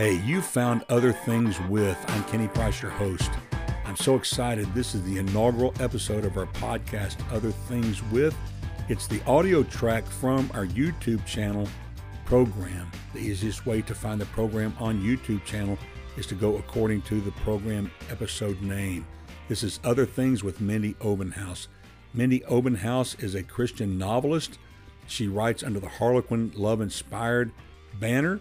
Hey, you found Other Things with. I'm Kenny Price, your host. I'm so excited. This is the inaugural episode of our podcast, Other Things with. It's the audio track from our YouTube channel program. The easiest way to find the program on YouTube channel is to go according to the program episode name. This is Other Things with Mindy Obenhaus. Mindy Obenhaus is a Christian novelist. She writes under the Harlequin Love Inspired banner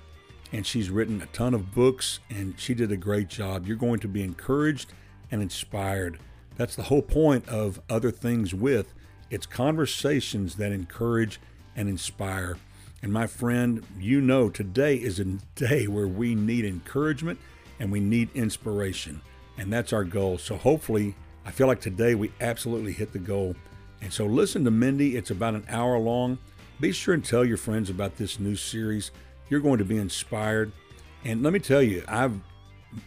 and she's written a ton of books and she did a great job. You're going to be encouraged and inspired. That's the whole point of Other Things with. It's conversations that encourage and inspire. And my friend, you know today is a day where we need encouragement and we need inspiration. And that's our goal. So hopefully, I feel like today we absolutely hit the goal. And so listen to Mindy. It's about an hour long. Be sure and tell your friends about this new series. You're going to be inspired. And let me tell you, I've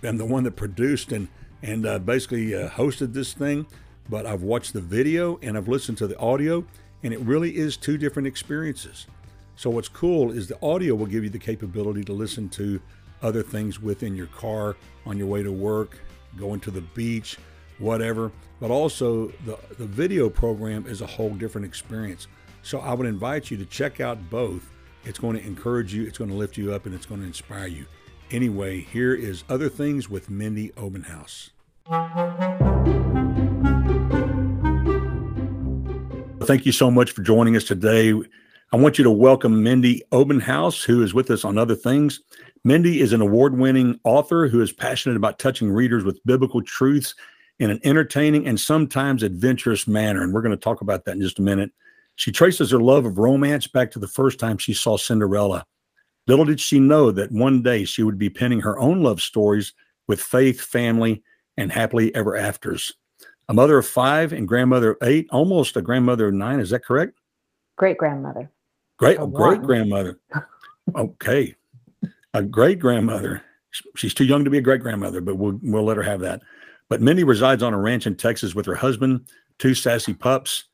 am the one that produced and and uh, basically uh, hosted this thing, but I've watched the video and I've listened to the audio, and it really is two different experiences. So what's cool is the audio will give you the capability to listen to other things within your car on your way to work, going to the beach, whatever. But also the the video program is a whole different experience. So I would invite you to check out both it's going to encourage you, it's going to lift you up, and it's going to inspire you. Anyway, here is Other Things with Mindy Obenhaus. Thank you so much for joining us today. I want you to welcome Mindy Obenhaus, who is with us on Other Things. Mindy is an award winning author who is passionate about touching readers with biblical truths in an entertaining and sometimes adventurous manner. And we're going to talk about that in just a minute. She traces her love of romance back to the first time she saw Cinderella. Little did she know that one day she would be penning her own love stories with faith, family, and happily ever afters. A mother of five and grandmother of eight, almost a grandmother of nine. Is that correct? Great grandmother. Great, great grandmother. okay, a great grandmother. She's too young to be a great grandmother, but we'll we'll let her have that. But Mindy resides on a ranch in Texas with her husband, two sassy pups,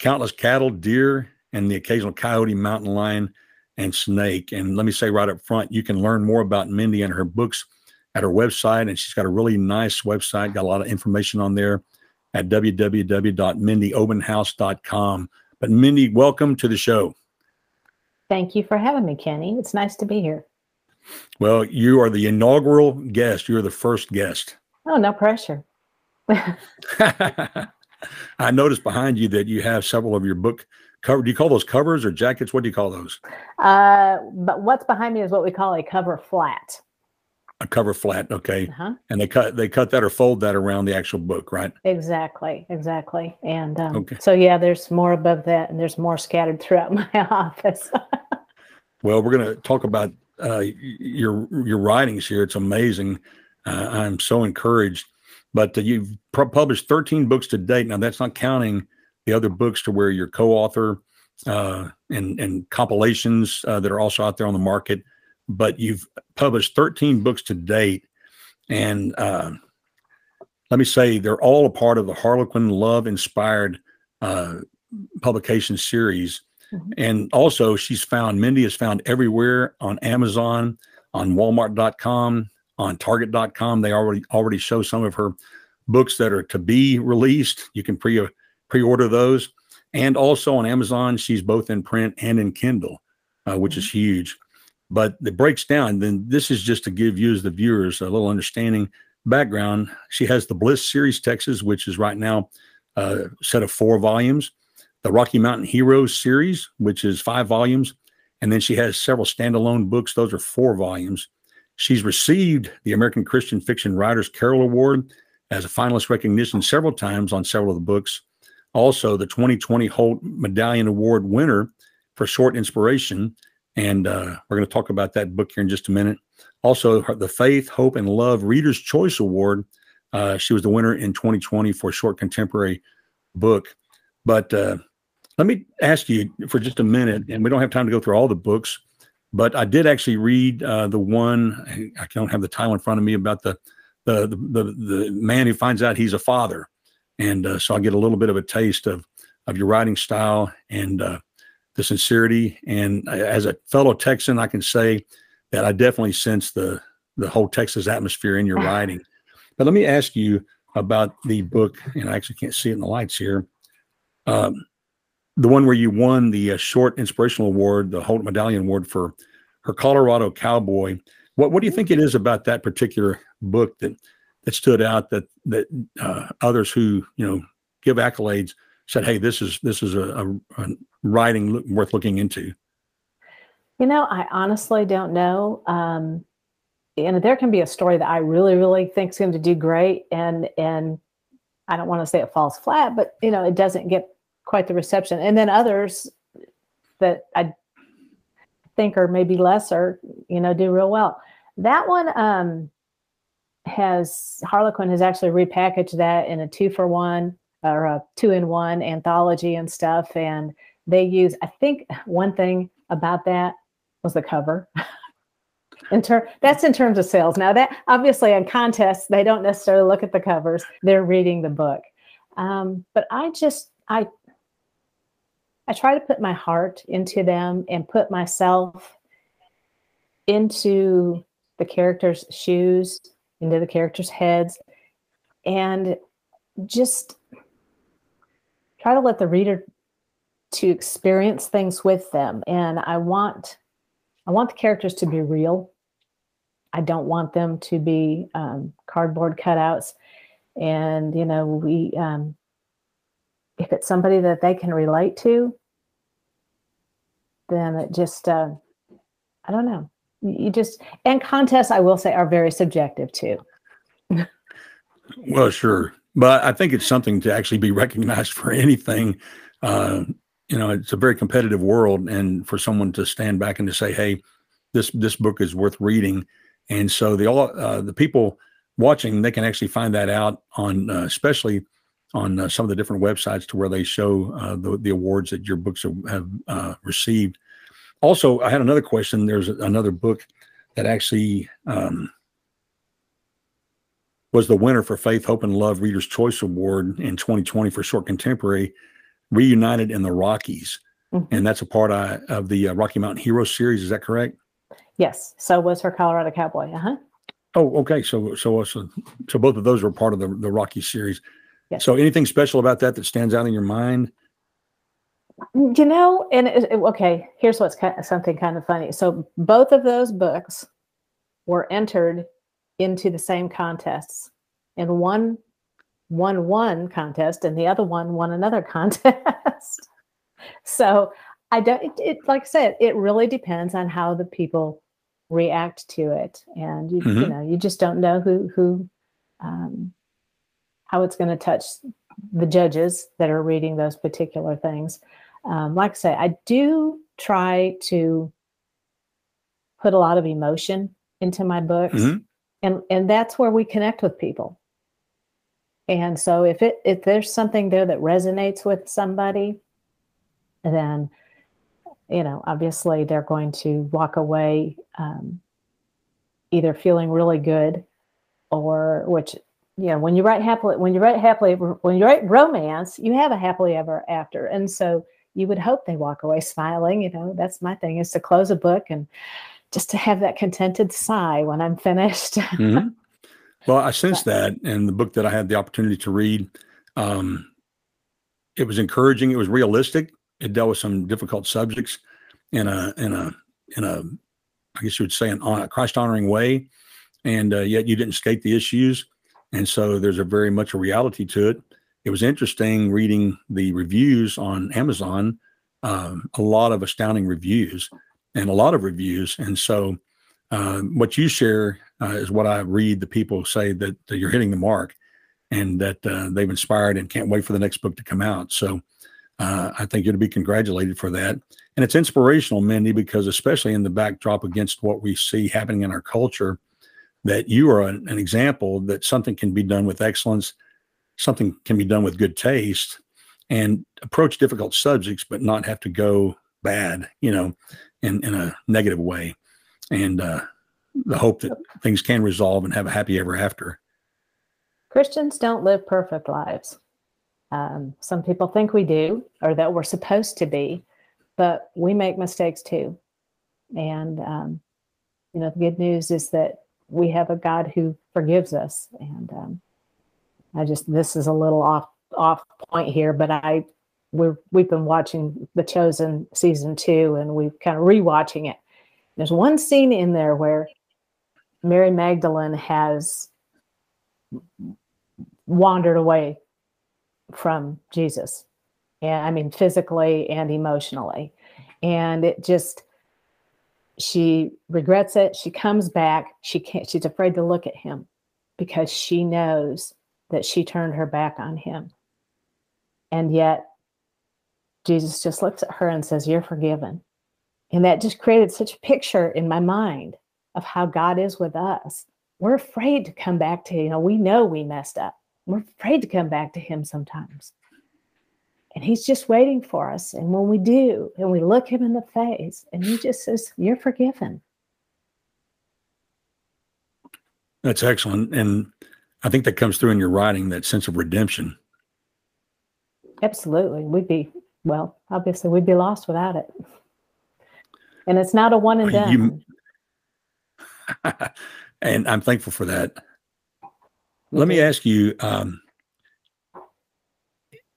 countless cattle, deer, and the occasional coyote, mountain lion, and snake. And let me say right up front, you can learn more about Mindy and her books at her website. And she's got a really nice website, got a lot of information on there at www.mindyobenhaus.com. But Mindy, welcome to the show. Thank you for having me, Kenny. It's nice to be here. Well, you are the inaugural guest. You're the first guest. Oh, no pressure. I noticed behind you that you have several of your book cover. Do you call those covers or jackets? What do you call those? Uh, but what's behind me is what we call a cover flat. A cover flat, okay. Uh-huh. And they cut they cut that or fold that around the actual book, right? Exactly, exactly. And um, okay. so yeah, there's more above that, and there's more scattered throughout my office. well, we're going to talk about uh, your your writings here. It's amazing. Uh, I'm so encouraged but uh, you've published 13 books to date. Now, that's not counting the other books to where you're co-author uh, and and compilations uh, that are also out there on the market. But you've published 13 books to date, and uh, let me say they're all a part of the Harlequin Love Inspired uh, publication series. Mm-hmm. And also, she's found Mindy is found everywhere on Amazon, on Walmart.com, on target.com they already already show some of her books that are to be released. You can pre pre-order those. And also on amazon she's both in print and in kindle uh, which is mm-hmm. huge. But it breaks down. Then this is just to give you as the viewers a little understanding background. She has the bliss series texas which is right now a uh, set of four volumes the rocky mountain heroes series which is five volumes and then she has several standalone books. Those are four volumes She's received the American Christian Fiction Writers Carol Award as a finalist recognition several times on several of the books. Also, the 2020 Holt Medallion Award winner for short inspiration. And uh, we're going to talk about that book here in just a minute. Also, the Faith, Hope, and Love Reader's Choice Award. Uh, she was the winner in 2020 for a short contemporary book. But uh, let me ask you for just a minute, and we don't have time to go through all the books. But I did actually read uh, the one. I don't have the title in front of me about the the the, the, the man who finds out he's a father, and uh, so I get a little bit of a taste of of your writing style and uh, the sincerity. And uh, as a fellow Texan, I can say that I definitely sense the the whole Texas atmosphere in your writing. But let me ask you about the book, and I actually can't see it in the lights here. Um, the one where you won the uh, short inspirational award, the Holt Medallion Award for her Colorado Cowboy. What what do you think it is about that particular book that that stood out that that uh, others who you know give accolades said, "Hey, this is this is a, a, a writing worth looking into." You know, I honestly don't know. Um, and there can be a story that I really, really think is going to do great, and and I don't want to say it falls flat, but you know, it doesn't get quite the reception. And then others that I think are maybe lesser, you know, do real well. That one um, has Harlequin has actually repackaged that in a two for one or a two in one anthology and stuff. And they use, I think, one thing about that was the cover. in ter- that's in terms of sales. Now that obviously in contests they don't necessarily look at the covers; they're reading the book. Um, but I just I I try to put my heart into them and put myself into the characters' shoes, into the characters' heads, and just try to let the reader to experience things with them. And I want I want the characters to be real. I don't want them to be um, cardboard cutouts. And you know, we um, if it's somebody that they can relate to, then it just uh, I don't know. You just and contests, I will say, are very subjective too. well, sure, but I think it's something to actually be recognized for anything. Uh, you know, it's a very competitive world, and for someone to stand back and to say, "Hey, this this book is worth reading," and so the all uh, the people watching they can actually find that out on, uh, especially on uh, some of the different websites to where they show uh, the the awards that your books have, uh, received. Also, I had another question. There's another book that actually um, was the winner for Faith, Hope, and Love Reader's Choice Award in 2020 for short contemporary, Reunited in the Rockies. Mm-hmm. And that's a part of the uh, Rocky Mountain Heroes series. Is that correct? Yes. So was her Colorado Cowboy. Uh huh. Oh, okay. So, so, so, so both of those were part of the, the Rocky series. Yes. So anything special about that that stands out in your mind? You know, and it, it, okay, here's what's kind of, something kind of funny. So both of those books were entered into the same contests, and one won one contest, and the other one won another contest. so I don't. It, it, like I said, it really depends on how the people react to it, and you, mm-hmm. you know, you just don't know who who um, how it's going to touch the judges that are reading those particular things. Um, like I say, I do try to put a lot of emotion into my books, mm-hmm. and and that's where we connect with people. And so if it if there's something there that resonates with somebody, then you know obviously they're going to walk away um, either feeling really good or which know when you write happily when you write happily when you write romance you have a happily ever after. And so you would hope they walk away smiling you know that's my thing is to close a book and just to have that contented sigh when i'm finished. Mm-hmm. well i sense that in the book that i had the opportunity to read. Um, it was encouraging it was realistic it dealt with some difficult subjects in a in a in a i guess you would say an a christ honoring way. And uh, yet you didn't skate the issues and so there's a very much a reality to it. It was interesting reading the reviews on Amazon, um, a lot of astounding reviews and a lot of reviews. And so uh, what you share uh, is what I read the people say that, you're hitting the mark and that uh, they've inspired and can't wait for the next book to come out. So uh, I think you're to be congratulated for that. And it's inspirational, Mindy, because especially in the backdrop against what we see happening in our culture, that you are an, an example that something can be done with excellence, something can be done with good taste, and approach difficult subjects, but not have to go bad, you know, in, in a negative way. And uh, the hope that things can resolve and have a happy ever after. Christians don't live perfect lives. Um, some people think we do, or that we're supposed to be, but we make mistakes too. And um, you know, the good news is that we have a God who forgives us. And um, I just, this is a little off off point here, but I we're we've been watching The Chosen season two, and we've kind of rewatching it. There's one scene in there where Mary Magdalene has wandered away from Jesus. And I mean, physically and emotionally. And it just, she regrets it. She comes back. She can't, she's afraid to look at him because she knows that she turned her back on him. And yet, Jesus just looks at her and says, You're forgiven. And that just created such a picture in my mind of how God is with us. We're afraid to come back to, you know, we know we messed up. We're afraid to come back to Him sometimes. And He's just waiting for us. And when we do, and we look Him in the face, and He just says, You're forgiven. That's excellent. And I think that comes through in your writing, that sense of redemption. Absolutely. We'd be, well, obviously, we'd be lost without it. And it's not a one and done. You, and I'm thankful for that. Let me ask you um,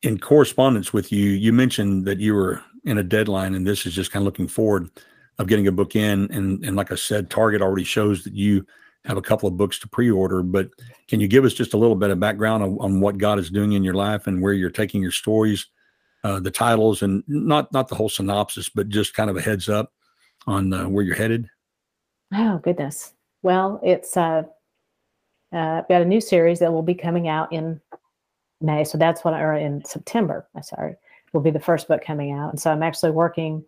in correspondence with you, you mentioned that you were in a deadline, and this is just kind of looking forward of getting a book in. And, and like I said, Target already shows that you have a couple of books to pre-order. But can you give us just a little bit of background on, on what God is doing in your life and where you're taking your stories, uh, the titles, and not not the whole synopsis, but just kind of a heads up on uh, where you're headed? Oh goodness. Well, it's uh, uh, got a new series that will be coming out in May. So that's what, I or in September. I'm sorry, will be the first book coming out. And so I'm actually working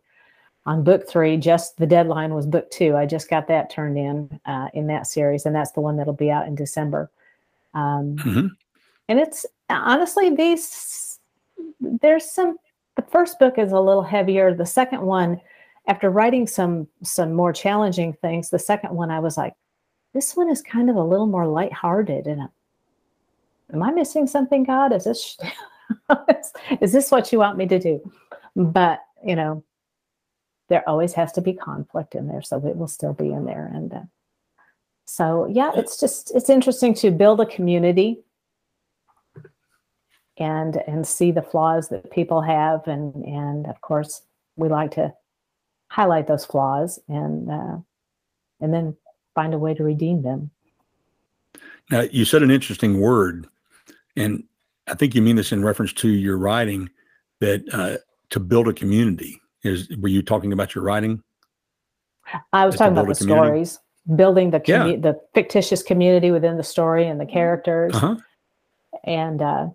on book three. Just the deadline was book two. I just got that turned in uh, in that series, and that's the one that'll be out in December. Um, mm-hmm. And it's honestly these. There's some. The first book is a little heavier. The second one after writing some some more challenging things, the second one I was like, this one is kind of a little more lighthearted. And am I missing something, God? Is this is this what you want me to do? But you know, there always has to be conflict in there, so it will still be in there. And uh, so, yeah, it's just it's interesting to build a community and and see the flaws that people have, and and of course we like to highlight those flaws and uh, and then find a way to redeem them. Now, you said an interesting word, and I think you mean this in reference to your writing that uh, to build a community. Is were you talking about your writing? I was talking about the stories, building the commu- yeah. the fictitious community within the story and the characters, uh-huh. and uh,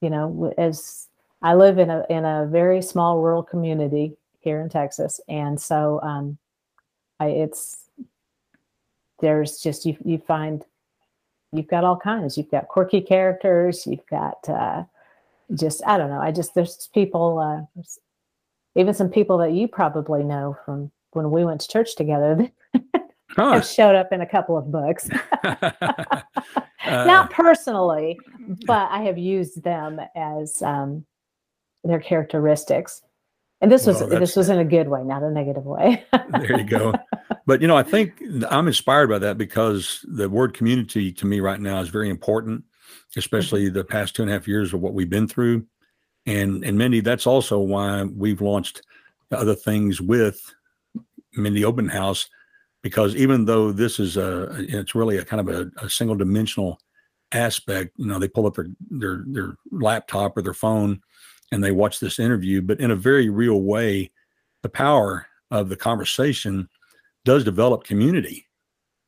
you know, as I live in a in a very small rural community, here in Texas, and so um, I, it's there's just you you find you've got all kinds. You've got quirky characters. You've got uh, just I don't know. I just there's people, uh, even some people that you probably know from when we went to church together. Huh. have showed up in a couple of books. uh, Not personally, but I have used them as um, their characteristics. And this was this was in a good way, not a negative way. there you go. But you know, I think I'm inspired by that because the word community to me right now is very important, especially mm-hmm. the past two and a half years of what we've been through. And and Mindy, that's also why we've launched other things with Mindy Obenhaus, because even though this is a it's really a kind of a, a single dimensional aspect, you know, they pull up their their their laptop or their phone and they watch this interview, but in a very real way, the power of the conversation does develop community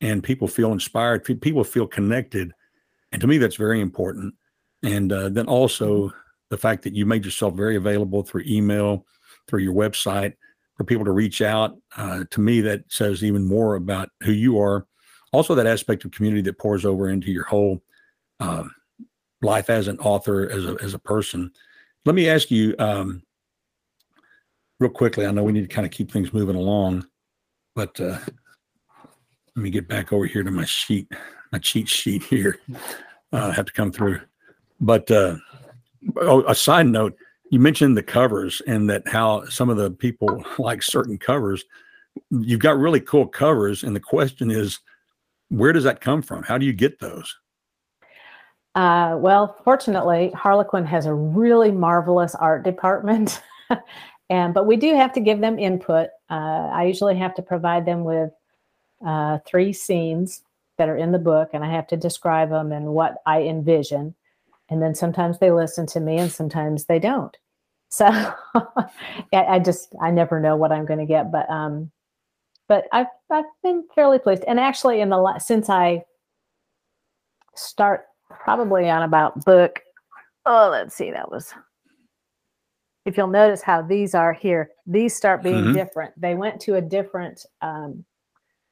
and people feel inspired, people feel connected. And to me, that's very important. And uh, then also mm-hmm. the fact that you made yourself very available through email, through your website for people to reach out. Uh, to me, that says even more about who you are. Also, that aspect of community that pours over into your whole uh, life as an author, as a, as a person. Let me ask you um, real quickly. I know we need to kind of keep things moving along, but uh, let me get back over here to my sheet, my cheat sheet here. Uh, I have to come through. But uh, oh, a side note, you mentioned the covers and that how some of the people like certain covers. you've got really cool covers, and the question is, where does that come from? How do you get those? Uh, well, fortunately, Harlequin has a really marvelous art department, and but we do have to give them input. Uh, I usually have to provide them with uh, three scenes that are in the book, and I have to describe them and what I envision. And then sometimes they listen to me, and sometimes they don't. So I just I never know what I'm going to get, but um, but I've I've been fairly pleased. And actually, in the since I start probably on about book, oh, let's see, that was. If you'll notice how these are here, these start being mm-hmm. different. They went to a different. Um,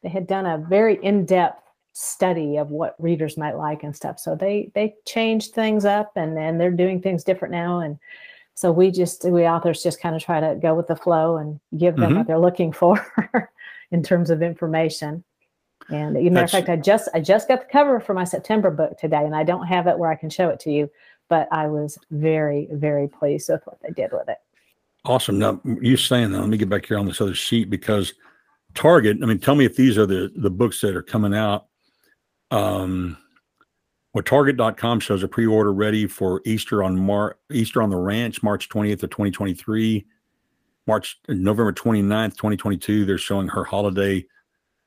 they had done a very in-depth study of what readers might like and stuff. So they they changed things up, and then they're doing things different now, and so we just we authors just kind of try to go with the flow and give them mm-hmm. what they're looking for in terms of information. And you matter of fact, I just I just got the cover for my September book today, and I don't have it where I can show it to you, but I was very very pleased with what they did with it. Awesome. Now you saying that? Let me get back here on this other sheet because Target. I mean, tell me if these are the the books that are coming out. Um, well, Target.com shows a pre-order ready for Easter on Mar Easter on the Ranch, March 20th of 2023. March November 29th, 2022, they're showing her holiday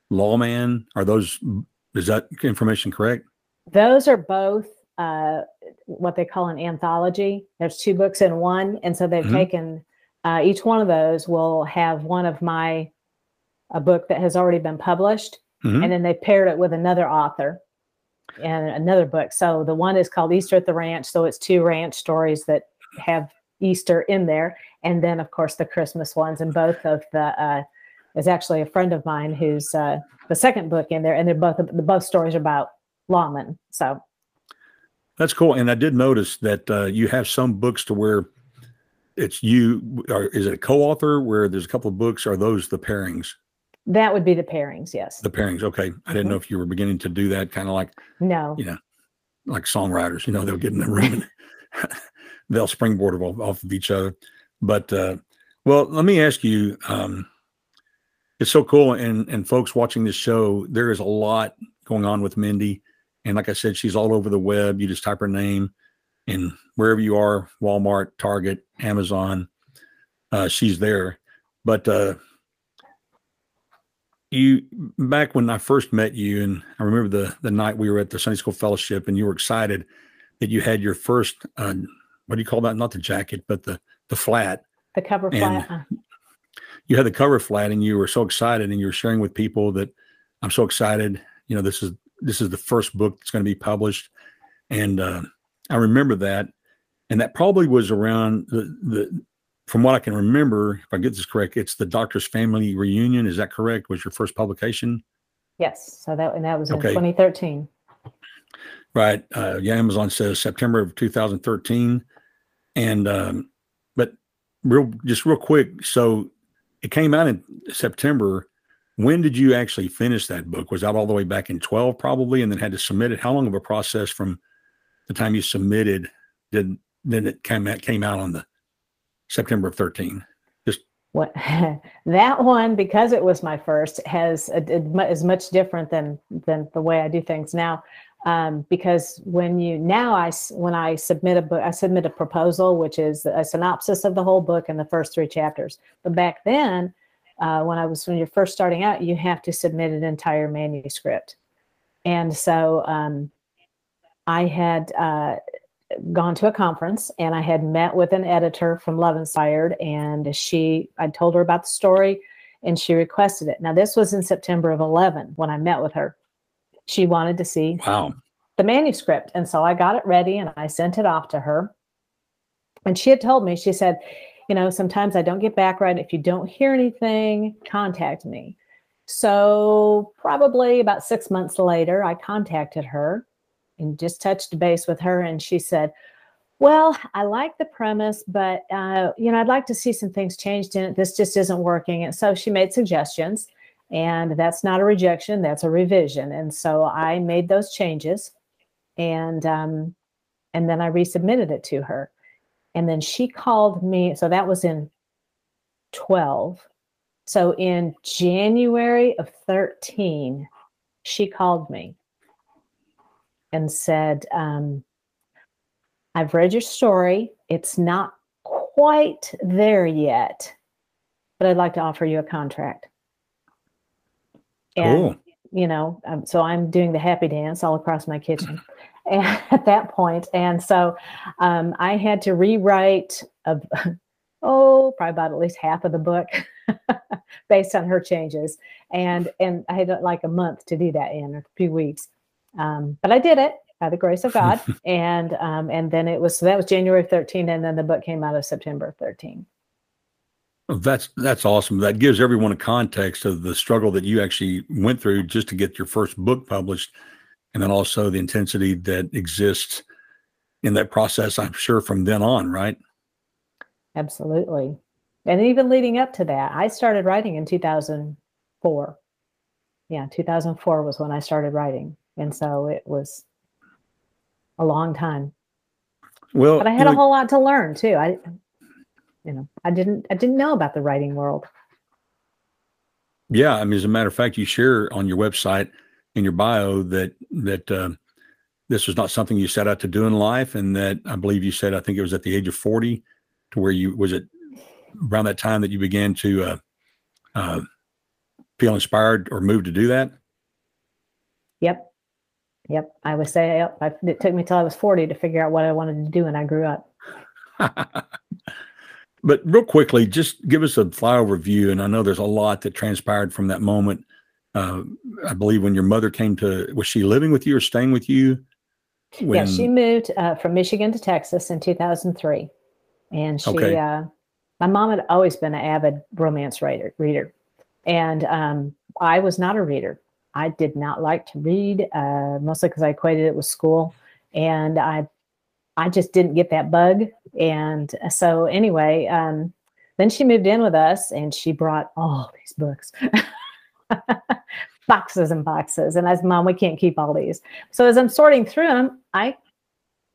lawman. Are those is that information correct? Those are both uh, what they call an anthology. There's two books in one, and so they've mm-hmm. taken uh, each one of those will have one of my a book that has already been published, mm-hmm. and then they paired it with another author and another book. So the one is called Easter at the Ranch. So it's two ranch stories that have Easter in there, and then of course the Christmas ones. And both of the uh, is actually a friend of mine who's uh, the second book in there, and they're both the both stories about lawmen. So that's cool. And I did notice that uh, you have some books to where it's you. Or is it a co-author where there's a couple of books? Are those the pairings? That would be the pairings, yes. The pairings. Okay. I mm-hmm. didn't know if you were beginning to do that kind of like, no, you know, like songwriters, you know, they'll get in the room and they'll springboard off, off of each other. But, uh, well, let me ask you, um, it's so cool. And, and folks watching this show, there is a lot going on with Mindy. And like I said, she's all over the web. You just type her name and wherever you are, Walmart, Target, Amazon, uh, she's there. But, uh, you back when I first met you, and I remember the the night we were at the Sunday School Fellowship, and you were excited that you had your first uh, what do you call that? Not the jacket, but the the flat. The cover and flat. You had the cover flat, and you were so excited, and you were sharing with people that I'm so excited. You know, this is this is the first book that's going to be published, and uh, I remember that, and that probably was around the the from what I can remember, if I get this correct, it's the Doctor's Family Reunion. Is that correct? Was your first publication? Yes. So that and that was in okay. 2013. Right. Uh, yeah, Amazon says September of 2013, and um, but real just real quick. So it came out in September. When did you actually finish that book? Was that all the way back in 12, probably, and then had to submit it? How long of a process from the time you submitted did then it came out came out on the September of 13. Just what that one because it was my first has a, is much different than than the way I do things now. Um, because when you now I when I submit a book, I submit a proposal, which is a synopsis of the whole book and the first three chapters. But back then, uh, when I was when you're first starting out, you have to submit an entire manuscript, and so um, I had uh, gone to a conference and I had met with an editor from Love Inspired and she I told her about the story and she requested it. Now this was in September of 11 when I met with her. She wanted to see wow. the manuscript and so I got it ready and I sent it off to her. And she had told me she said, you know, sometimes I don't get back right. If you don't hear anything, contact me. So probably about 6 months later I contacted her and just touched base with her and she said well i like the premise but uh, you know i'd like to see some things changed in it. This just isn't working. And so she made suggestions and that's not a rejection that's a revision. And so i made those changes and um, and then i resubmitted it to her and then she called me so that was in 12 So in January of 13, she called me and said, um, I've read your story. It's not quite there yet, but I'd like to offer you a contract. And. You know, um, so I'm doing the happy dance all across my kitchen at that point. And so um, I had to rewrite, a, oh, probably about at least half of the book based on her changes. And, and I had uh, like a month to do that in, a few weeks. Um, but I did it by the grace of God. and um, and then it was so that was January 13, and then the book came out of September 13. That's that's awesome. That gives everyone a context of the struggle that you actually went through just to get your first book published, and then also the intensity that exists in that process. I'm sure from then on, right? Absolutely. And even leading up to that, I started writing in 2004. Yeah, 2004 was when I started writing. And so it was a long time. Well, But I you had a whole lot to learn too. I you know, I didn't I didn't know about the writing world. Yeah, I mean, as a matter of fact, you share on your website in your bio that that uh, this was not something you set out to do in life, and that I believe you said I think it was at the age of forty, to where you was it around that time that you began to uh, uh, feel inspired or moved to do that. Yep. Yep. I would say yep. I, it took me till I was 40 to figure out what I wanted to do and I grew up. but real quickly, just give us a flyover view, and I know there's a lot that transpired from that moment. Uh, I believe when your mother came to, was she living with you or staying with you? yeah, she moved uh, from Michigan to Texas in 2003. And she, Okay. uh, my mom had always been an avid romance writer, reader. And um, I was not a reader. I did not like to read, uh, mostly because I equated it with school. And I, I just didn't get that bug. And so, anyway, um, then she moved in with us and she brought all these books. boxes and boxes. And said, Mom, we can't keep all these. So as I'm sorting through them, I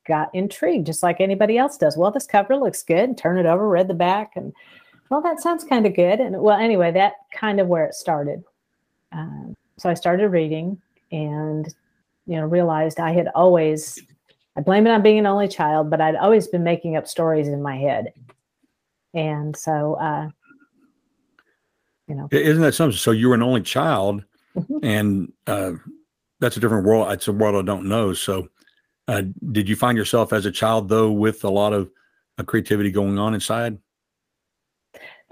got intrigued, just like anybody else does. Well, this cover looks good. Turn it over, read the back, and well, that sounds kind of good. And well, anyway, that kind of where it started. Um, so I started reading, and you know, realized I had always. I blame it on being an only child, but I'd always been making up stories in my head, and so uh, you know, Isn't that something? So you were an only child, Mhm. and uh, that's a different world. It's a world I don't know. So, uh, did you find yourself as a child though with a lot of uh, creativity going on inside?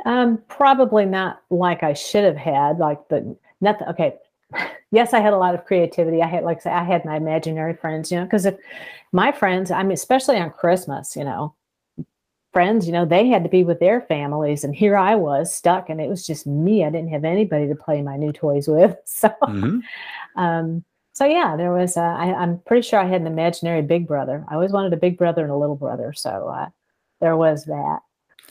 Um, probably not like I should have had, like the nothing. Okay. Yes, I had a lot of creativity. I had, like I say, I had my imaginary friends, you know, because if my friends, I mean, especially on Christmas, you know, friends, you know, they had to be with their families. And here I was stuck and it was just me. I didn't have anybody to play my new toys with. So, Mhm. um, so yeah, there was, uh, I, I'm pretty sure I had an imaginary big brother. I always wanted a big brother and a little brother. So, uh, there was that.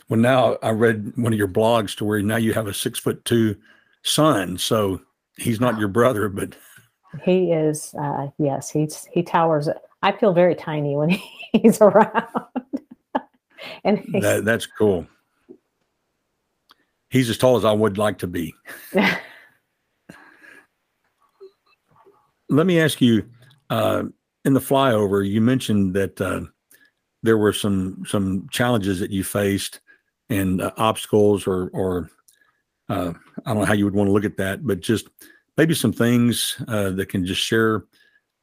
Well, now I read one of your blogs to where now you have a six foot two son. So he's not your brother, but He is, uh, yes, he's he towers. I feel very tiny when he's around, and he's, that, that's cool. He's as tall as I would like to be. Let me ask you, uh, in the flyover, you mentioned that uh, there were some some challenges that you faced and uh, obstacles, or or uh, I don't know how you would want to look at that, but just maybe some things uh, that can just share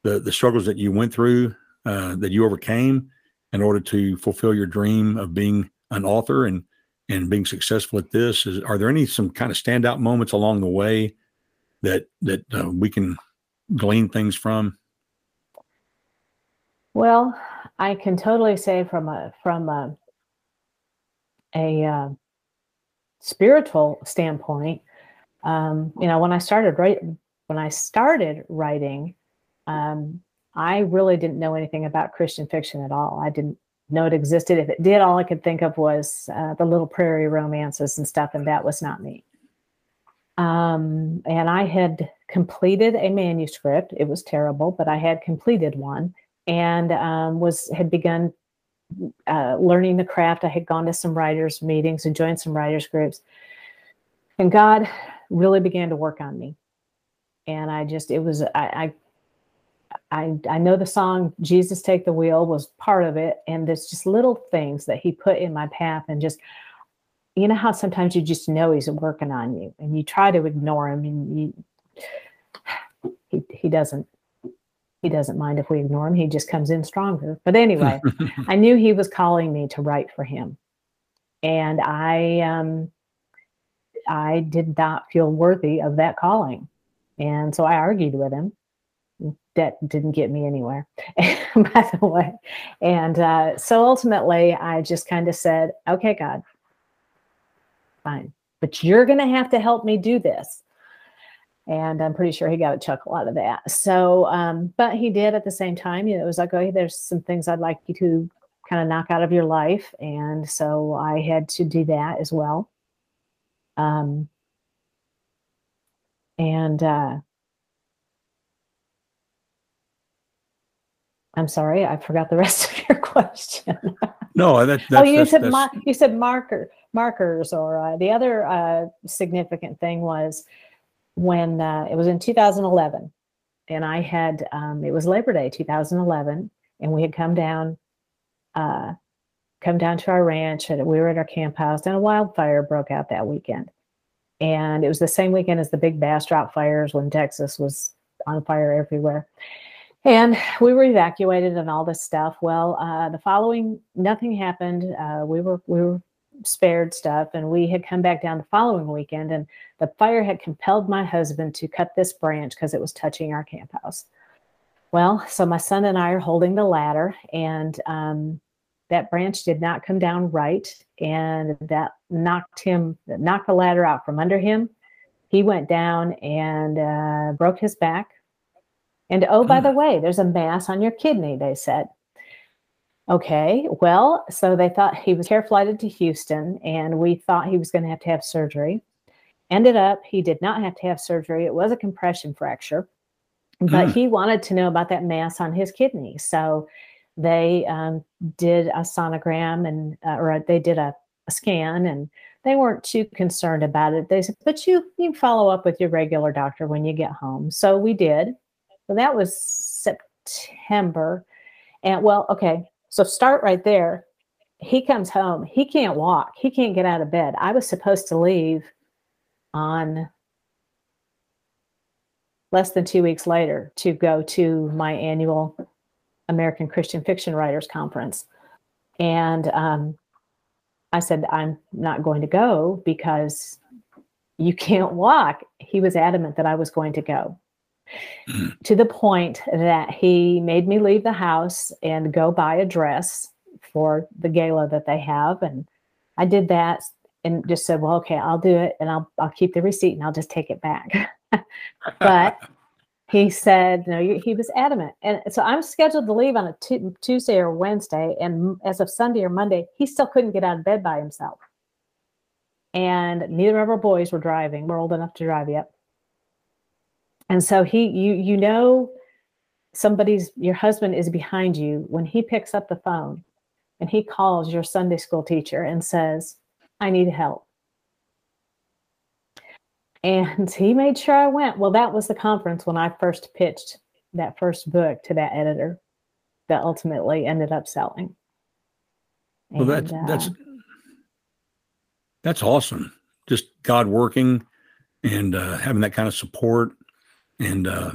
the the struggles that you went through uh, that you overcame in order to fulfill your dream of being an author and and being successful at this. Is, are there any some kind of standout moments along the way that that uh, we can glean things from? well, I can totally say from a from a a uh, spiritual standpoint, um, you know, when I started writing, when I started writing, um, I really didn't know anything about Christian fiction at all. I didn't know it existed. If it did, all I could think of was uh, the little prairie romances and stuff, and that was not me. Um, and I had completed a manuscript. It was terrible, but I had completed one and um, was had begun uh, learning the craft. I had gone to some writers' meetings and joined some writers' groups. and God really began to work on me. And I just, it was, I, I, I, I know the song Jesus Take the Wheel was part of it. And there's just little things that he put in my path and just, you know how sometimes you just know he's working on you and you try to ignore him and you, he, he doesn't he doesn't mind if we ignore him. He just comes in stronger. But anyway, I knew he was calling me to write for him. And I um I did not feel worthy of that calling. And so I argued with him. That didn't get me anywhere, by the way. And uh, so ultimately, I just kind of said, okay, God, fine, but you're going to have to help me do this and I'm pretty sure he got a chuckle out of that. So, um, but he did at the same time. You know, it was like, oh, there's some things I'd like you to kind of knock out of your life, and so I had to do that as well. Um, and uh, I'm sorry, I forgot the rest of your question. no, that, that's, oh, you that's, said that's... you said marker markers, or uh, the other uh, significant thing was when uh, it was in 2011 and i had um, it was labor day 2011 and we had come down uh, come down to our ranch and we were at our camp house and a wildfire broke out that weekend. And it was the same weekend as the big Bastrop fires when texas was on fire everywhere. And we were evacuated and all this stuff. Well uh, the following nothing happened. Uh, we were we were spared stuff and we had come back down the following weekend and the fire had compelled my husband to cut this branch because it was touching our camp house. Well so my son and i are holding the ladder and um, that branch did not come down right and that knocked him knocked the ladder out from under him. He went down and uh, broke his back. And oh by the way there's a mass on your kidney they said Okay, well, so they thought he was care flighted to Houston, and we thought he was going to have to have surgery. Ended up, he did not have to have surgery. It was a compression fracture, but mm. he wanted to know about that mass on his kidney. So they um, did a sonogram and, uh, or they did a, a scan, and they weren't too concerned about it. They said, but you you follow up with your regular doctor when you get home. So we did. So that was September. And well, okay, so start right there. He comes home. He can't walk. He can't get out of bed. I was supposed to leave on less than two weeks later to go to my annual American Christian Fiction Writers Conference. And um, I said, I'm not going to go because you can't walk. He was adamant that I was going to go to the point that he made me leave the house and go buy a dress for the gala that they have. And I did that and just said, well, okay, I'll do it and I'll, I'll keep the receipt and I'll just take it back. but he said, no, he was adamant. And so I'm scheduled to leave on a t- Tuesday or Wednesday. And as of Sunday or Monday, he still couldn't get out of bed by himself. And neither of our boys were driving. We're old enough to drive yet. And so he you you know somebody's your husband is behind you when he picks up the phone and he calls your Sunday school teacher and says, I need help. And he made sure I went. Well, that was the conference when I first pitched that first book to that editor that ultimately ended up selling. Well, that's uh, that's that's awesome. Just God working and uh, having that kind of support and uh,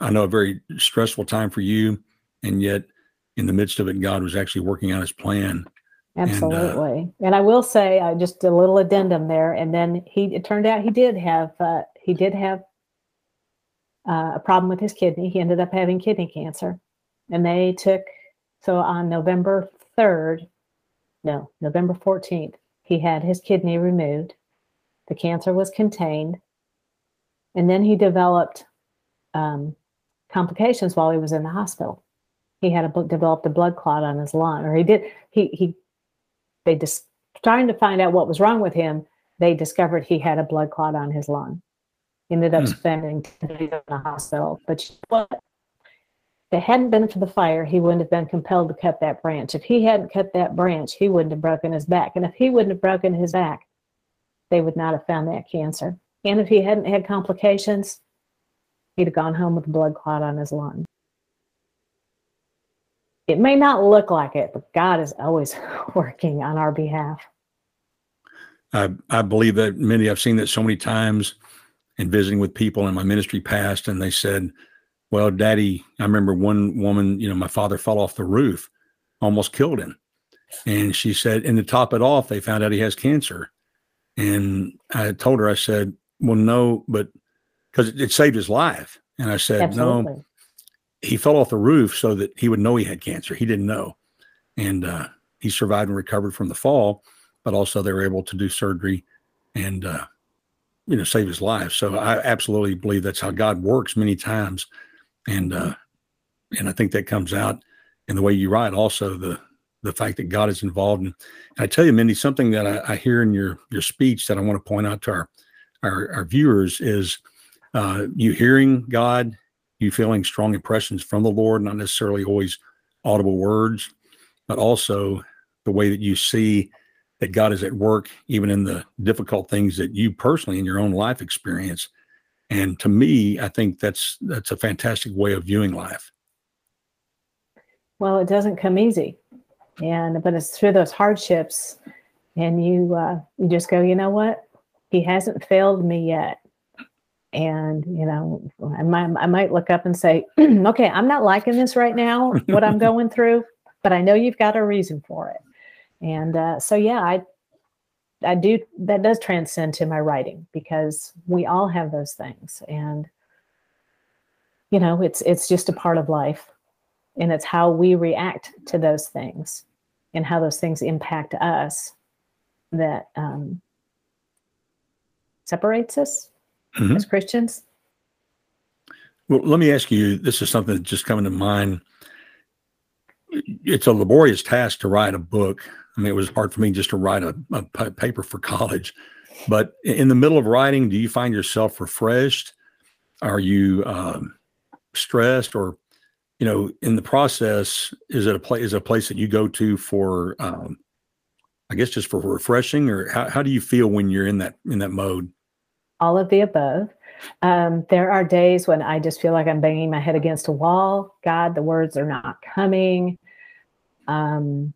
I know a very stressful time for you, and yet in the midst of it, God was actually working out His plan. Absolutely, and, uh, and I will say uh, just a little addendum there. And then he it turned out he did have uh, he did have uh, a problem with his kidney. He ended up having kidney cancer, and they took so on November third, no November fourteenth, he had his kidney removed. The cancer was contained, and then he developed um, complications while he was in the hospital. He had a, developed a blood clot on his lung, or he did. He he. They just trying to find out what was wrong with him. They discovered he had a blood clot on his lung. Ended up mm. spending days in the hospital. But what? If it hadn't been for the fire, he wouldn't have been compelled to cut that branch. If he hadn't cut that branch, he wouldn't have broken his back. And if he wouldn't have broken his back, they would not have found that cancer. And if he hadn't had complications, he'd have gone home with a blood clot on his lung. It may not look like it, but God is always working on our behalf. I, I believe that many, I've seen that so many times in visiting with people in my ministry past, and they said, Well, daddy, I remember one woman, you know, my father fell off the roof, almost killed him. And she said, and to top it off, they found out he has cancer. And I told her, I said, Well, no, but because it, it, saved his life. And I said, Absolutely. No, he fell off the roof so that he would know he had cancer. He didn't know. And uh, he survived and recovered from the fall, but also they were able to do surgery and, uh, you know, save his life. So I absolutely believe that's how God works many times. And, uh, and I think that comes out in the way you write also the, the fact that God is involved. And, I tell you, Mindy, something that I, I, hear in your, your speech that I want to point out to our, our, our viewers is uh, you hearing God you feeling strong impressions from the Lord, not necessarily always audible words, but also the way that you see that God is at work, even in the difficult things that you personally in your own life experience. And to me, I think that's that's a fantastic way of viewing life. Well, it doesn't come easy, and but it's through those hardships, and you uh, you just go, you know what? He hasn't failed me yet and you know I might, I might look up and say okay i'm not liking this right now what i'm going through but i know you've got a reason for it. And uh, so yeah i i do that does transcend to my writing because we all have those things and you know it's it's just a part of life and it's how we react to those things and how those things impact us that um, separates us mm-hmm. as Christians? Well, let me ask you this is something that's just coming to mind. It's a laborious task to write a book. I mean, it was hard for me just to write a, a paper for college. But in the middle of writing, do you find yourself refreshed? Are you um, stressed, or you know, in the process, is it a place? Is it a place that you go to for, um, I guess, just for refreshing, or how, how do you feel when you're in that in that mode? All of the above. Um, there are days when I just feel like I'm banging my head against a wall. God, the words are not coming. Um,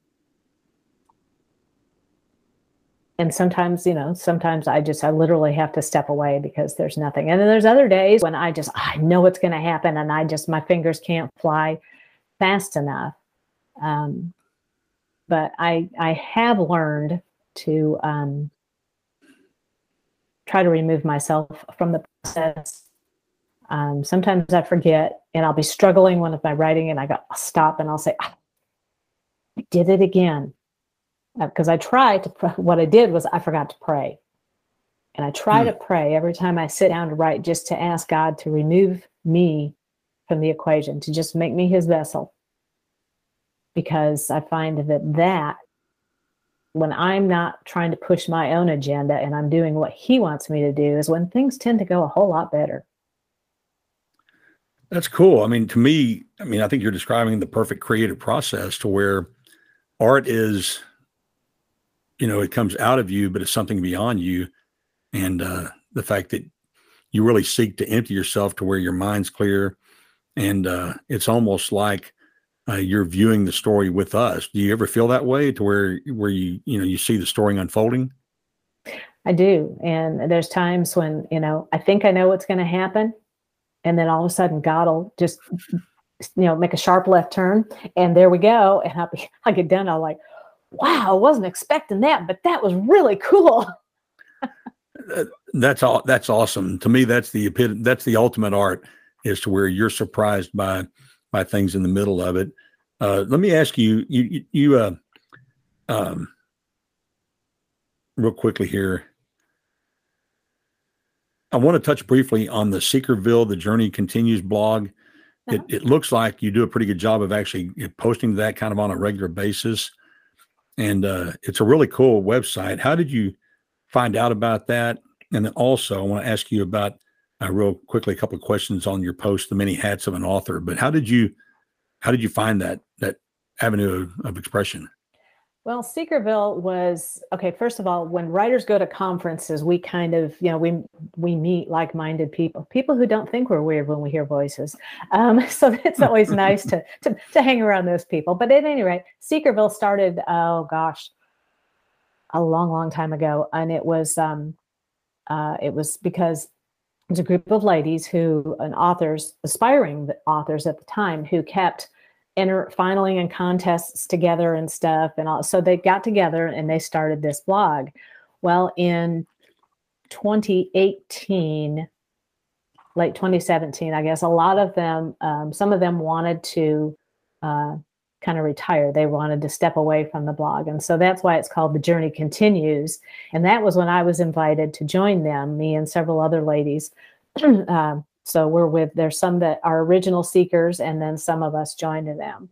and sometimes, you know, sometimes I just, I literally have to step away because there's nothing. And then there's other days when I just, I know what's going to happen and I just, my fingers can't fly fast enough. Um, but I, I have learned to, um, try to remove myself from the process. Um, sometimes I forget and I'll be struggling with my writing and I go, I'll stop and I'll say, ah, I did it again. Because uh, I try to, what I did was I forgot to pray. And I try hmm. to pray every time I sit down to write just to ask God to remove me from the equation, to just make me his vessel. Because I find that that when I'm not trying to push my own agenda and I'm doing what he wants me to do is when things tend to go a whole lot better. That's cool. I mean, to me, I mean, I think you're describing the perfect creative process to where art is, you know, it comes out of you, but it's something beyond you. And uh, the fact that you really seek to empty yourself to where your mind's clear. And uh, it's almost like uh, you're viewing the story with us. Do you ever feel that way to where where you you know you see the story unfolding? I do, and there's times when you know I think I know what's going to happen, and then all of a sudden God will just you know make a sharp left turn, and there we go, and I'll be I get done, I'll like, wow, I wasn't expecting that, but that was really cool. that's all. That's awesome. To me, that's the that's the ultimate art is to where you're surprised by by things in the middle of it. Uh, let me ask you, you, you, uh, um, real quickly here. I want to touch briefly on the Seekerville, the Journey Continues blog. Uh-huh. It, it looks like you do a pretty good job of actually posting that kind of on a regular basis. And uh, it's a really cool website. How did you find out about that? And then also, I want to ask you about uh, real quickly a couple of questions on your post, the many hats of an author. But how did you how did you find that that avenue of, of expression? Well, Seekerville was okay. First of all, when writers go to conferences, we kind of, you know, we we meet like-minded people, people who don't think we're weird when we hear voices. Um, so it's always nice to, to to hang around those people. But at any rate, Seekerville started. Oh gosh, a long, long time ago, and it was um, uh, it was because was a group of ladies who, and authors, aspiring authors at the time, who kept enter finaling and contests together and stuff, and all. So they got together and they started this blog. Well, in 2018, late 2017, I guess, a lot of them, um, some of them wanted to uh, kind of retire. They wanted to step away from the blog. And so that's why it's called The Journey Continues. And that was when I was invited to join them, me and several other ladies. uh, so we're with, there's some that are original seekers, and then some of us joined them.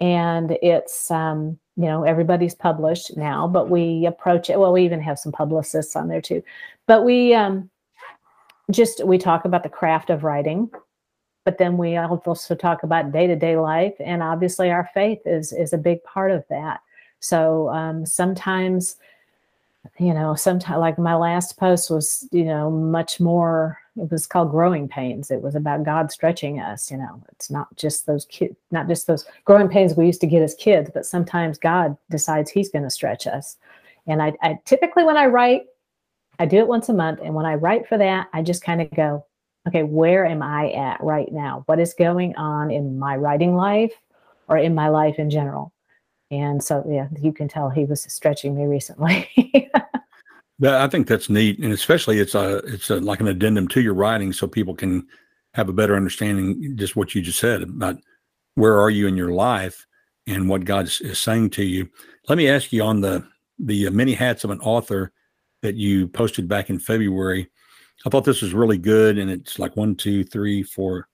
And it's, um, you know, everybody's published now, but we approach it. Well, we even have some publicists on there too. But we um, just, we talk about the craft of writing but then we also talk about day-to-day life and obviously our faith is is a big part of that. So um, sometimes you know sometimes like my last post was you know much more it was called growing pains. It was about god stretching us you know it's not just those kids not just those growing pains we used to get as kids but sometimes god decides he's going to stretch us. And I, I typically when i write i do it once a month and when i write for that i just kind of go okay, where am I at right now? What is going on in my writing life or in my life in general? And so, yeah, you can tell he was stretching me recently. I think that's neat, and especially it's a it's a, like an addendum to your writing, so people can have a better understanding just what you just said about where are you in your life and what God is saying to you. Let me ask you on the the uh, many hats of an author that you posted back in February. I thought this was really good, and it's like one, two, three, four,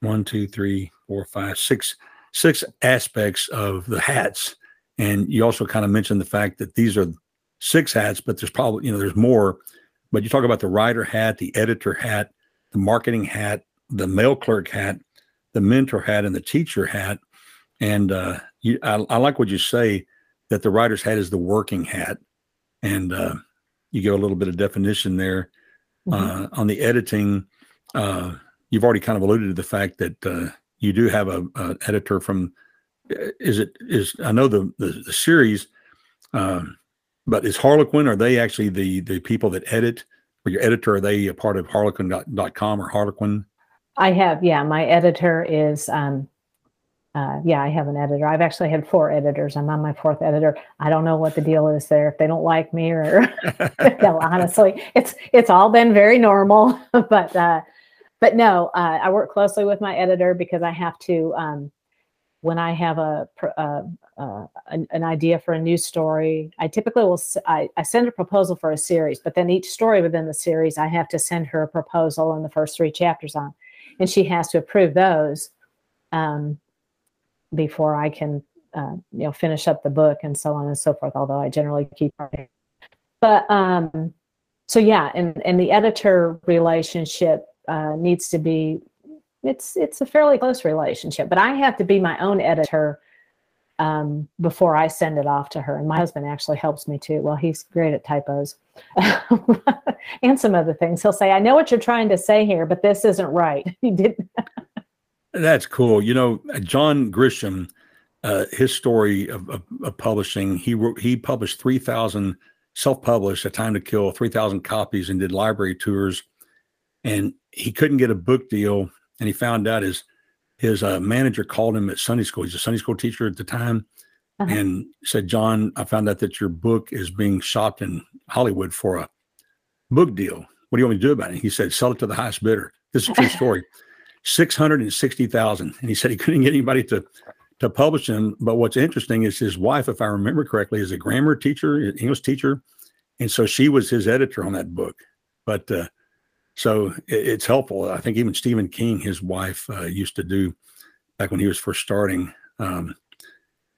one, two, three, four, five, six, six aspects of the hats. And you also kind of mentioned the fact that these are six hats, but there's probably you know there's more. But you talk about the writer hat, the editor hat, the marketing hat, the mail clerk hat, the mentor hat, and the teacher hat. And uh, you, I, I like what you say that the writer's hat is the working hat, and uh, you give a little bit of definition there Mm-hmm. Uh, on the editing, uh, you've already kind of alluded to the fact that uh, you do have a, a, editor from. Is it is I know the the, the series, um, but is Harlequin? Are they actually the the people that edit? Or your editor? Are they a part of Harlequin.com or Harlequin? I have, yeah. My editor is um, uh, yeah, I have an editor. I've actually had four editors. I'm on my fourth editor. I don't know what the deal is there. If they don't like me, or no, honestly, it's it's all been very normal. but uh, but no, uh, I work closely with my editor because I have to. Um, when I have a, a an, an, idea for a new story, I typically will I, I send a proposal for a series, but then each story within the series, I have to send her a proposal in the first three chapters on, and she has to approve those. Um, before I can, uh, you know, finish up the book and so on and so forth. Although I generally keep writing, but um, so yeah, and and the editor relationship uh, needs to be. It's it's a fairly close relationship, but I have to be my own editor um, before I send it off to her. And my husband actually helps me too. Well, he's great at typos and some other things. He'll say, I know what you're trying to say here, but this isn't right. He didn't. That's cool. You know, John Grisham, uh, his story of, of, of, publishing, he wrote, he published 3,000 self-published, A Time to Kill, 3,000 copies and did library tours. And he couldn't get a book deal. And he found out his, his uh, manager called him at Sunday school. He's a Sunday school teacher at the time. Uh-huh. And said, John, I found out that your book is being shopped in Hollywood for a book deal. What do you want me to do about it? He said, sell it to the highest bidder. This is a true story. 660,000. And he said he couldn't get anybody to to publish him. But what's interesting is his wife, if I remember correctly, is a grammar teacher, English teacher. And so she was his editor on that book. But uh, so it, it's helpful. I think even Stephen King, his wife, uh, used to do back when he was first starting. Um,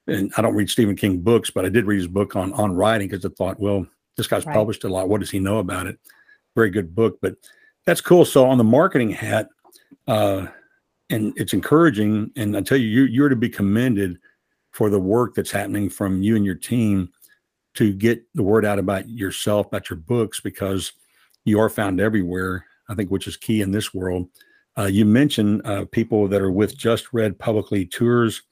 and I don't read Stephen King books, but I did read his book on on writing because I thought, well, this guy's right. published a lot. What does he know about it? Very good book. But that's cool. So on the marketing hat, uh, and it's encouraging. And I tell you, you you're to be commended for the work that's happening from you and your team to get the word out about yourself, about your books, because you are found everywhere. I think, which is key in this world. Uh, you mentioned uh, people that are with JustRead Publicity Tours.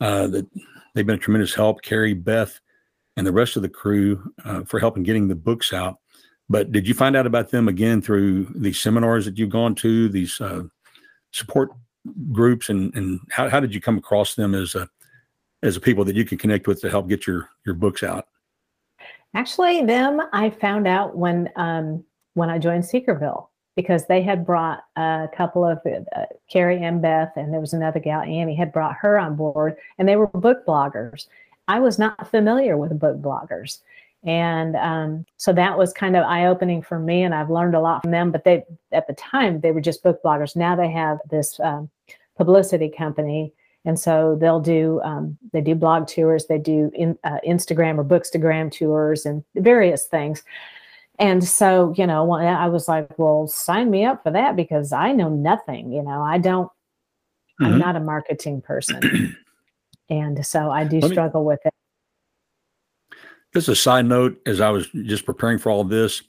Uh, that they've been a tremendous help. Carrie, Beth, and the rest of the crew uh, for helping getting the books out. But did you find out about them again through these seminars that you've gone to, these uh, support groups, and and how, how did you come across them as a as a people that you can connect with to help get your your books out? Actually, them I found out when um, when I joined Seekerville because they had brought a couple of uh, Carrie and Beth, and there was another gal, Annie, had brought her on board, and they were book bloggers. I was not familiar with book bloggers. And um, so that was kind of eye opening for me, and I've learned a lot from them. But they, at the time, they were just book bloggers. Now they have this um, publicity company, and so they'll do um, they do blog tours, they do in, uh, Instagram or Bookstagram tours, and various things. And so, you know, I was like, well, sign me up for that because I know nothing. You know, I don't. Mm-hmm. I'm not a marketing person, and so I do Let struggle me- with it just a side note, as I was just preparing for all this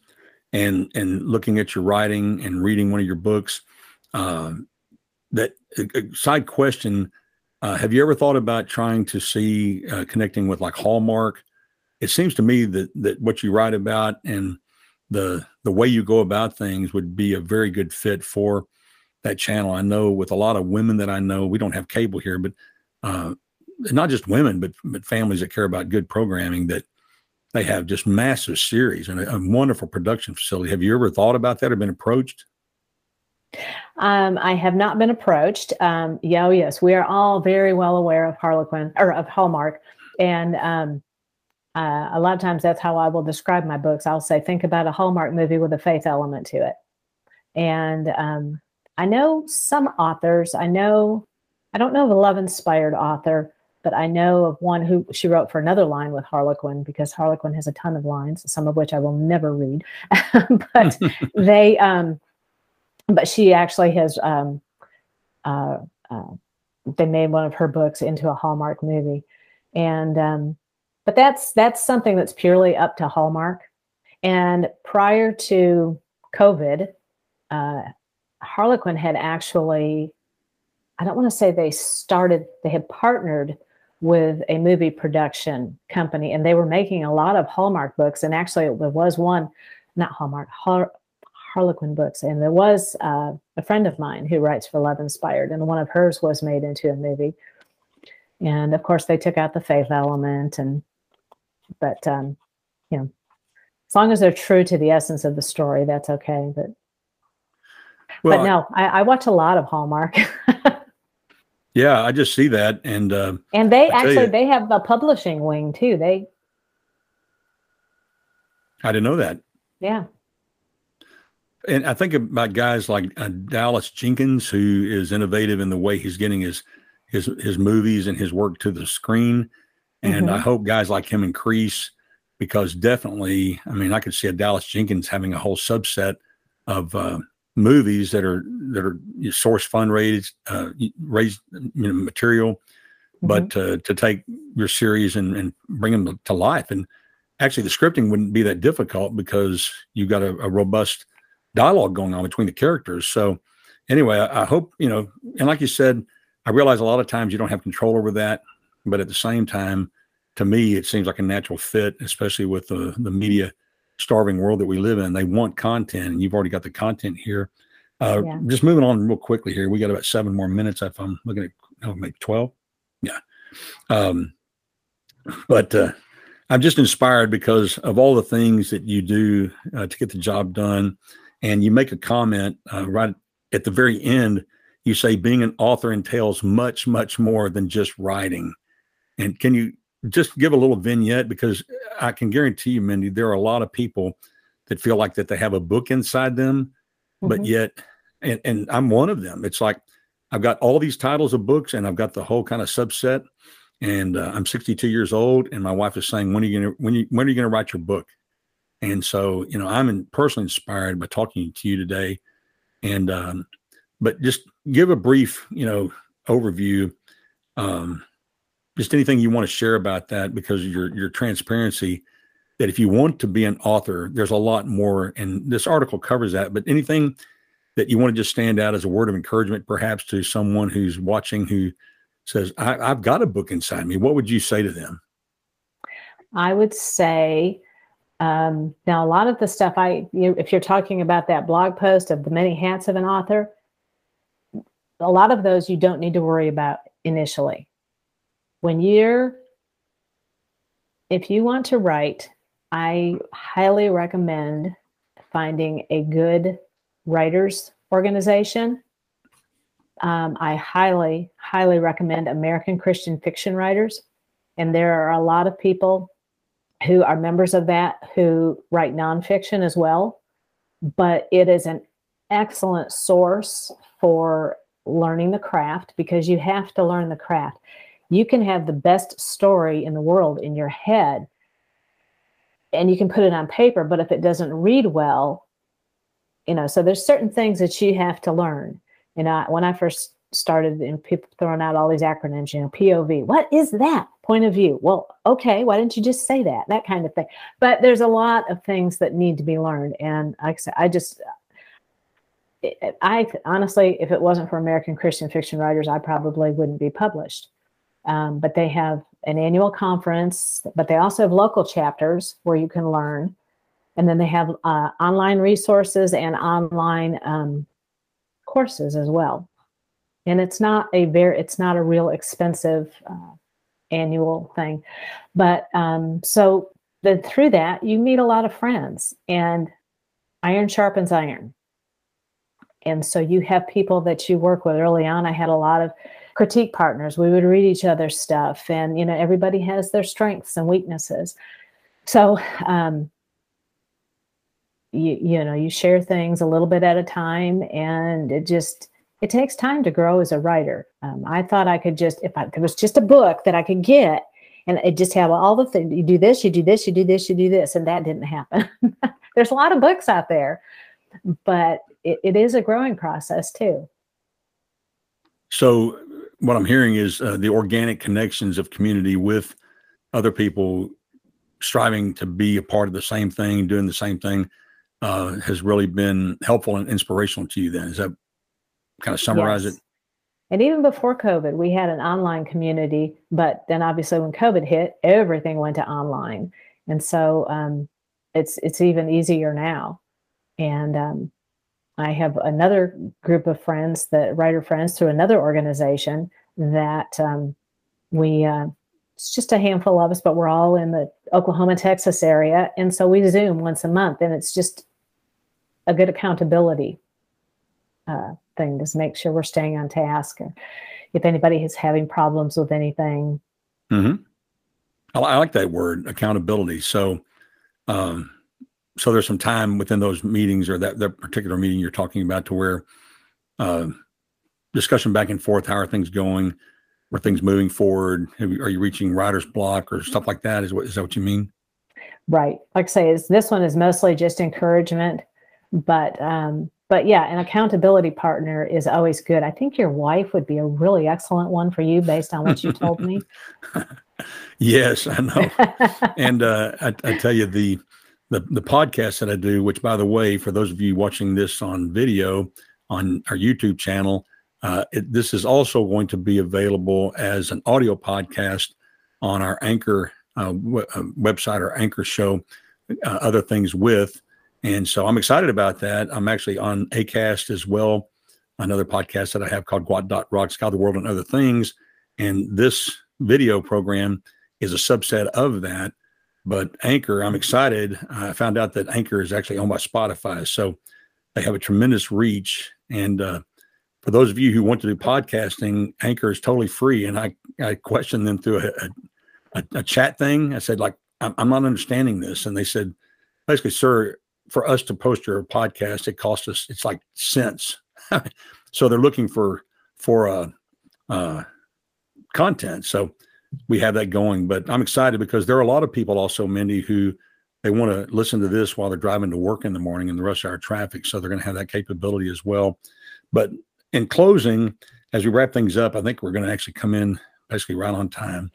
and and looking at your writing and reading one of your books, uh, that a, a side question: uh, Have you ever thought about trying to see uh, connecting with like Hallmark? It seems to me that that what you write about and the the way you go about things would be a very good fit for that channel. I know with a lot of women that I know, we don't have cable here, but uh, not just women, but but families that care about good programming that they have just massive series and a, a wonderful production facility. Have you ever thought about that or been approached? Um, I have not been approached. Um, yeah, oh, yes, we are all very well aware of Harlequin or of Hallmark, and um, uh, a lot of times that's how I will describe my books. I'll say, think about a Hallmark movie with a faith element to it. And um, I know some authors. I know I don't know of a love inspired author but I know of one who she wrote for another line with Harlequin because Harlequin has a ton of lines, some of which I will never read. but they, um, but she actually has, um, uh, uh, they made one of her books into a Hallmark movie, and um, but that's that's something that's purely up to Hallmark. And prior to COVID, uh, Harlequin had actually I don't want to say they started, they had partnered with a movie production company, and they were making a lot of Hallmark books. And actually, there was one, not Hallmark, Har- Harlequin books, and there was uh, a friend of mine who writes for Love Inspired, and one of hers was made into a movie. And of course, they took out the faith element, and but um, you know, as long as they're true to the essence of the story, that's okay. But well, but no, I, I watch a lot of Hallmark. Yeah, I just see that, and uh, and they actually you, they have a publishing wing too. They, I didn't know that. Yeah, and I think about guys like uh, Dallas Jenkins, who is innovative in the way he's getting his his his movies and his work to the screen, and mm-hmm. I hope guys like him increase because definitely, I mean, I could see a Dallas Jenkins having a whole subset of uh, movies that are that are source fund raised uh, raised you know, material, mm-hmm. but uh, to take your series and, and bring them to life. And actually, the scripting wouldn't be that difficult because you've got a, a robust dialogue going on between the characters. So anyway, I, I, hope you know. And like you said, I realize a lot of times you don't have control over that, but at the same time, to me, it seems like a natural fit, especially with the the media starving world that we live in. They want content, and you've already got the content here. Uh, yeah. Just moving on real quickly here. We got about seven more minutes. If I'm looking at oh, maybe twelve, yeah. Um, but uh, I'm just inspired because of all the things that you do uh, to get the job done, and you make a comment uh, right at the very end. You say being an author entails much, much more than just writing. And can you just give a little vignette because I can guarantee you, Mindy, there are a lot of people that feel like that they have a book inside them, mm-hmm. but yet, and, and I'm one of them. It's like I've got all these titles of books and I've got the whole kind of subset. And uh, I'm 62 years old, and my wife is saying, "When are you gonna when you when are you gonna write your book?" And so, you know, I'm in, personally inspired by talking to you today. And um, but just give a brief, you know, overview um, just anything you want to share about that because your your transparency that if you want to be an author, there's a lot more, and this article covers that. But anything that you want to just stand out as a word of encouragement, perhaps to someone who's watching who says, I, have got a book inside me, what would you say to them? I would say, um, now a lot of the stuff I, you, if you're talking about that blog post of the many hats of an author, a lot of those you don't need to worry about initially. When you're, if you want to write, I highly recommend finding a good writers organization. Um, I highly, highly recommend American Christian Fiction Writers. And there are a lot of people who are members of that who write nonfiction as well. But it is an excellent source for learning the craft because you have to learn the craft. You can have the best story in the world in your head and you can put it on paper, but if it doesn't read well, you know, so there's certain things that you have to learn. You know, when I first started and people throwing out all these acronyms, you know, POV, what is that? Point of view. Well, okay, why didn't you just say that? That kind of thing. But there's a lot of things that need to be learned. And like I said, I just, I honestly, if it wasn't for American Christian fiction writers, I probably wouldn't be published. Um, but they have an annual conference, but they also have local chapters where you can learn. And then they have uh, online resources and online um, courses as well. And it's not a very, it's not a real expensive uh, annual thing. But um, so the, through that, you meet a lot of friends and iron sharpens iron. And so you have people that you work with early on. I had a lot of critique partners. We would read each other's stuff, and you know everybody has their strengths and weaknesses. So um, you you know you share things a little bit at a time, and it just it takes time to grow as a writer. Um, I thought I could just if I, was just a book that I could get and it just have all the things you do this, you do this, you do this, you do this, and that didn't happen. There's a lot of books out there, but it, it is a growing process too. So what I'm hearing is uh, the organic connections of community with other people striving to be a part of the same thing, doing the same thing, uh, has really been helpful and inspirational to you. Then is that kind of summarize yes. it? And even before COVID, we had an online community, but then obviously when COVID hit, everything went to online, and so um, it's it's even easier now. And um, I have another group of friends, that writer friends through another organization that um, we, uh, it's just a handful of us, but we're all in the Oklahoma, Texas area. And so we Zoom once a month, and it's just a good accountability uh, thing to make sure we're staying on task. If anybody is having problems with anything. Mm-hmm. I, I like that word, accountability. So, um, so there's some time within those meetings or that, that particular meeting you're talking about to where uh, discussion back and forth how are things going? Are things moving forward? You, are you reaching writer's block or stuff like that? Is what is that what you mean? Right. Like i say is this one is mostly just encouragement but um but yeah an accountability partner is always good. I think your wife would be a really excellent one for you based on what you told me. Yes i know. And uh I, I tell you the the, the podcast that I do, which by the way, for those of you watching this on video on our YouTube channel, uh, it, this is also going to be available as an audio podcast on our Anchor uh, w- uh, website or Anchor show, uh, other things with. And so I'm excited about that. I'm actually on ACAST as well, another podcast that I have called Dot Rocks, God, the World, and Other Things. And this video program is a subset of that. But Anchor, I'm excited. I found out that Anchor is actually owned by Spotify. So they have a tremendous reach. And uh, for those of you who want to do podcasting, Anchor is totally free. And I, I questioned them through a, a, a chat thing. I said, like, I'm, I'm not understanding this. And they said, basically, sir, for us to post your podcast, it costs us, it's like cents. so they're looking for, for, uh, uh, content. So we have that going. But I'm excited because there are a lot of people also, Mindy, who they want to listen to this while they're driving to work in the morning in the rush hour traffic. So they're going to have that capability as well. But in closing, as we wrap things up, I think we're going to actually come in basically right on time.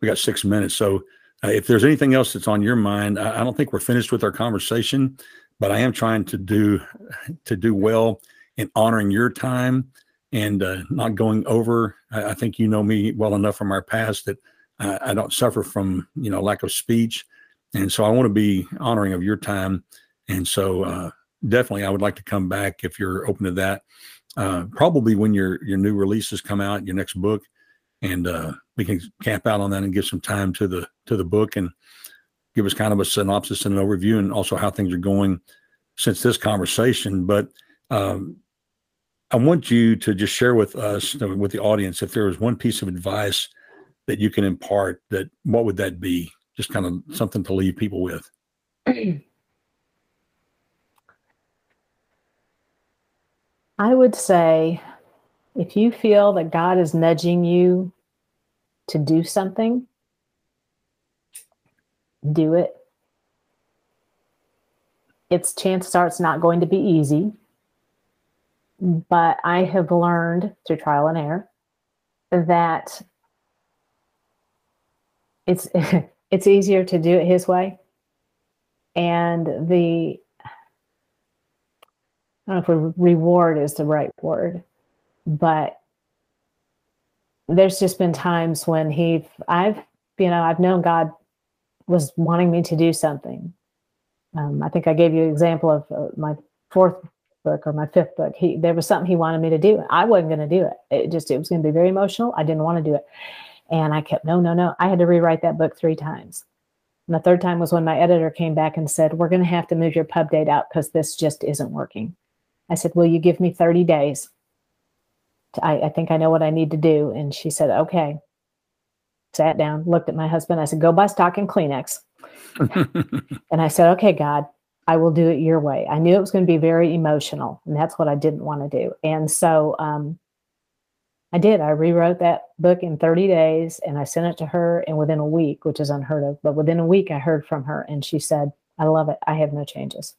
we got six minutes. So uh, if there's anything else that's on your mind, I, I don't think we're finished with our conversation, but I am trying to do to do well in honoring your time and uh, not going over. I, I, think you know me well enough from our past that uh, I don't suffer from you know lack of speech, and so I want to be honoring of your time. And so uh, definitely, I would like to come back if you're open to that. Uh, probably when your your new releases come out, your next book, and uh, we can camp out on that and give some time to the to the book and give us kind of a synopsis and an overview, and also how things are going since this conversation. But um, I want you to just share with us, uh, with the audience, if there was one piece of advice that you can impart, that what would that be? Just kind of something to leave people with. I would say if you feel that God is nudging you to do something, do it. Its chances are it's not going to be easy but I have learned through trial and error that it's it's easier to do it his way. And the I don't know if reward is the right word, but there's just been times when he I've you know I've known God was wanting me to do something. Um, I think I gave you an example of uh, my fourth book or my fifth book. He there was something he wanted me to do. I wasn't going to do it. It just it was going to be very emotional. I didn't want to do it, and I kept no, no, no. I had to rewrite that book three times. And the third time was when my editor came back and said, "We're going to have to move your pub date out because this just isn't working." I said, "Will you give me thirty days?" I, I think I know what I need to do. And she said, "Okay." Sat down, looked at my husband. I said, "Go buy stock and Kleenex." and I said, "Okay, God, I will do it your way. I knew it was going to be very emotional, and that's what I didn't want to do. And so um, I did. I rewrote that book in 30 days and I sent it to her. And within a week, which is unheard of, but within a week, I heard from her and she said, I love it. I have no changes.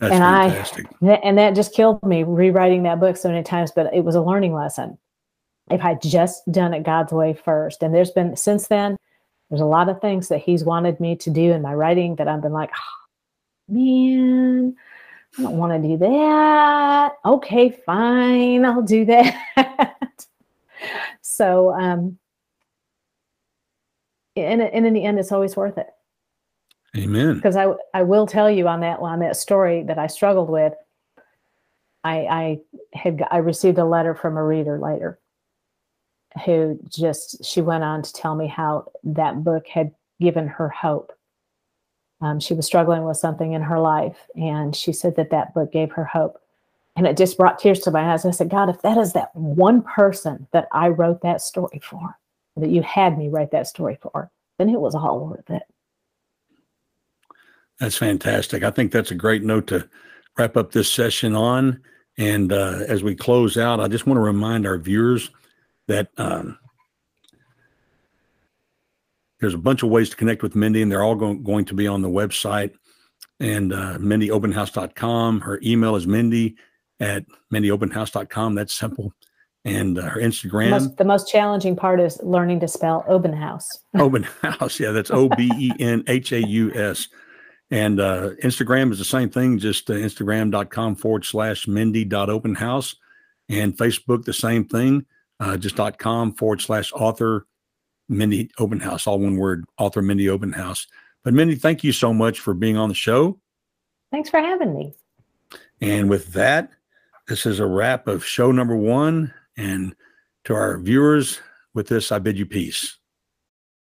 That's and fantastic. I, and that just killed me rewriting that book so many times, but it was a learning lesson. If I'd just done it God's way first, and there's been since then, there's a lot of things that he's wanted me to do in my writing that I've been like, oh, man, I don't want to do that. Okay, fine, I'll do that. so, um, and, and in the end, it's always worth it. Amen. Because I I will tell you on that on that story that I struggled with. I I had I received a letter from a reader later, who just she went on to tell me how that book had given her hope. Um, she was struggling with something in her life, and she said that that book gave her hope. And it just brought tears to my eyes. I said, God, if that is that one person that I wrote that story for, that you had me write that story for, then it was all worth it. That's fantastic. I think that's a great note to wrap up this session on. And uh, as we close out, I just want to remind our viewers that um, there's a bunch of ways to connect with Mindy, and they're all going, going to be on the website and uh, mindyobenhaus.com. Her email is mindy at mindyobenhaus.com. That's simple. And uh, her Instagram. The most, the most, challenging part is learning to spell Obenhaus. open house. Yeah, that's O B E N H A U S. And uh, Instagram is the same thing, just uh, instagram.com forward slash mindy.obenhaus. And Facebook, the same thing uh, just dot com forward slash author Mindy Obenhaus, all one word, author Mindy Obenhaus. But Mindy, thank you so much for being on the show. Thanks for having me. And with that, this is a wrap of show number one. And to our viewers, with this, I bid you peace.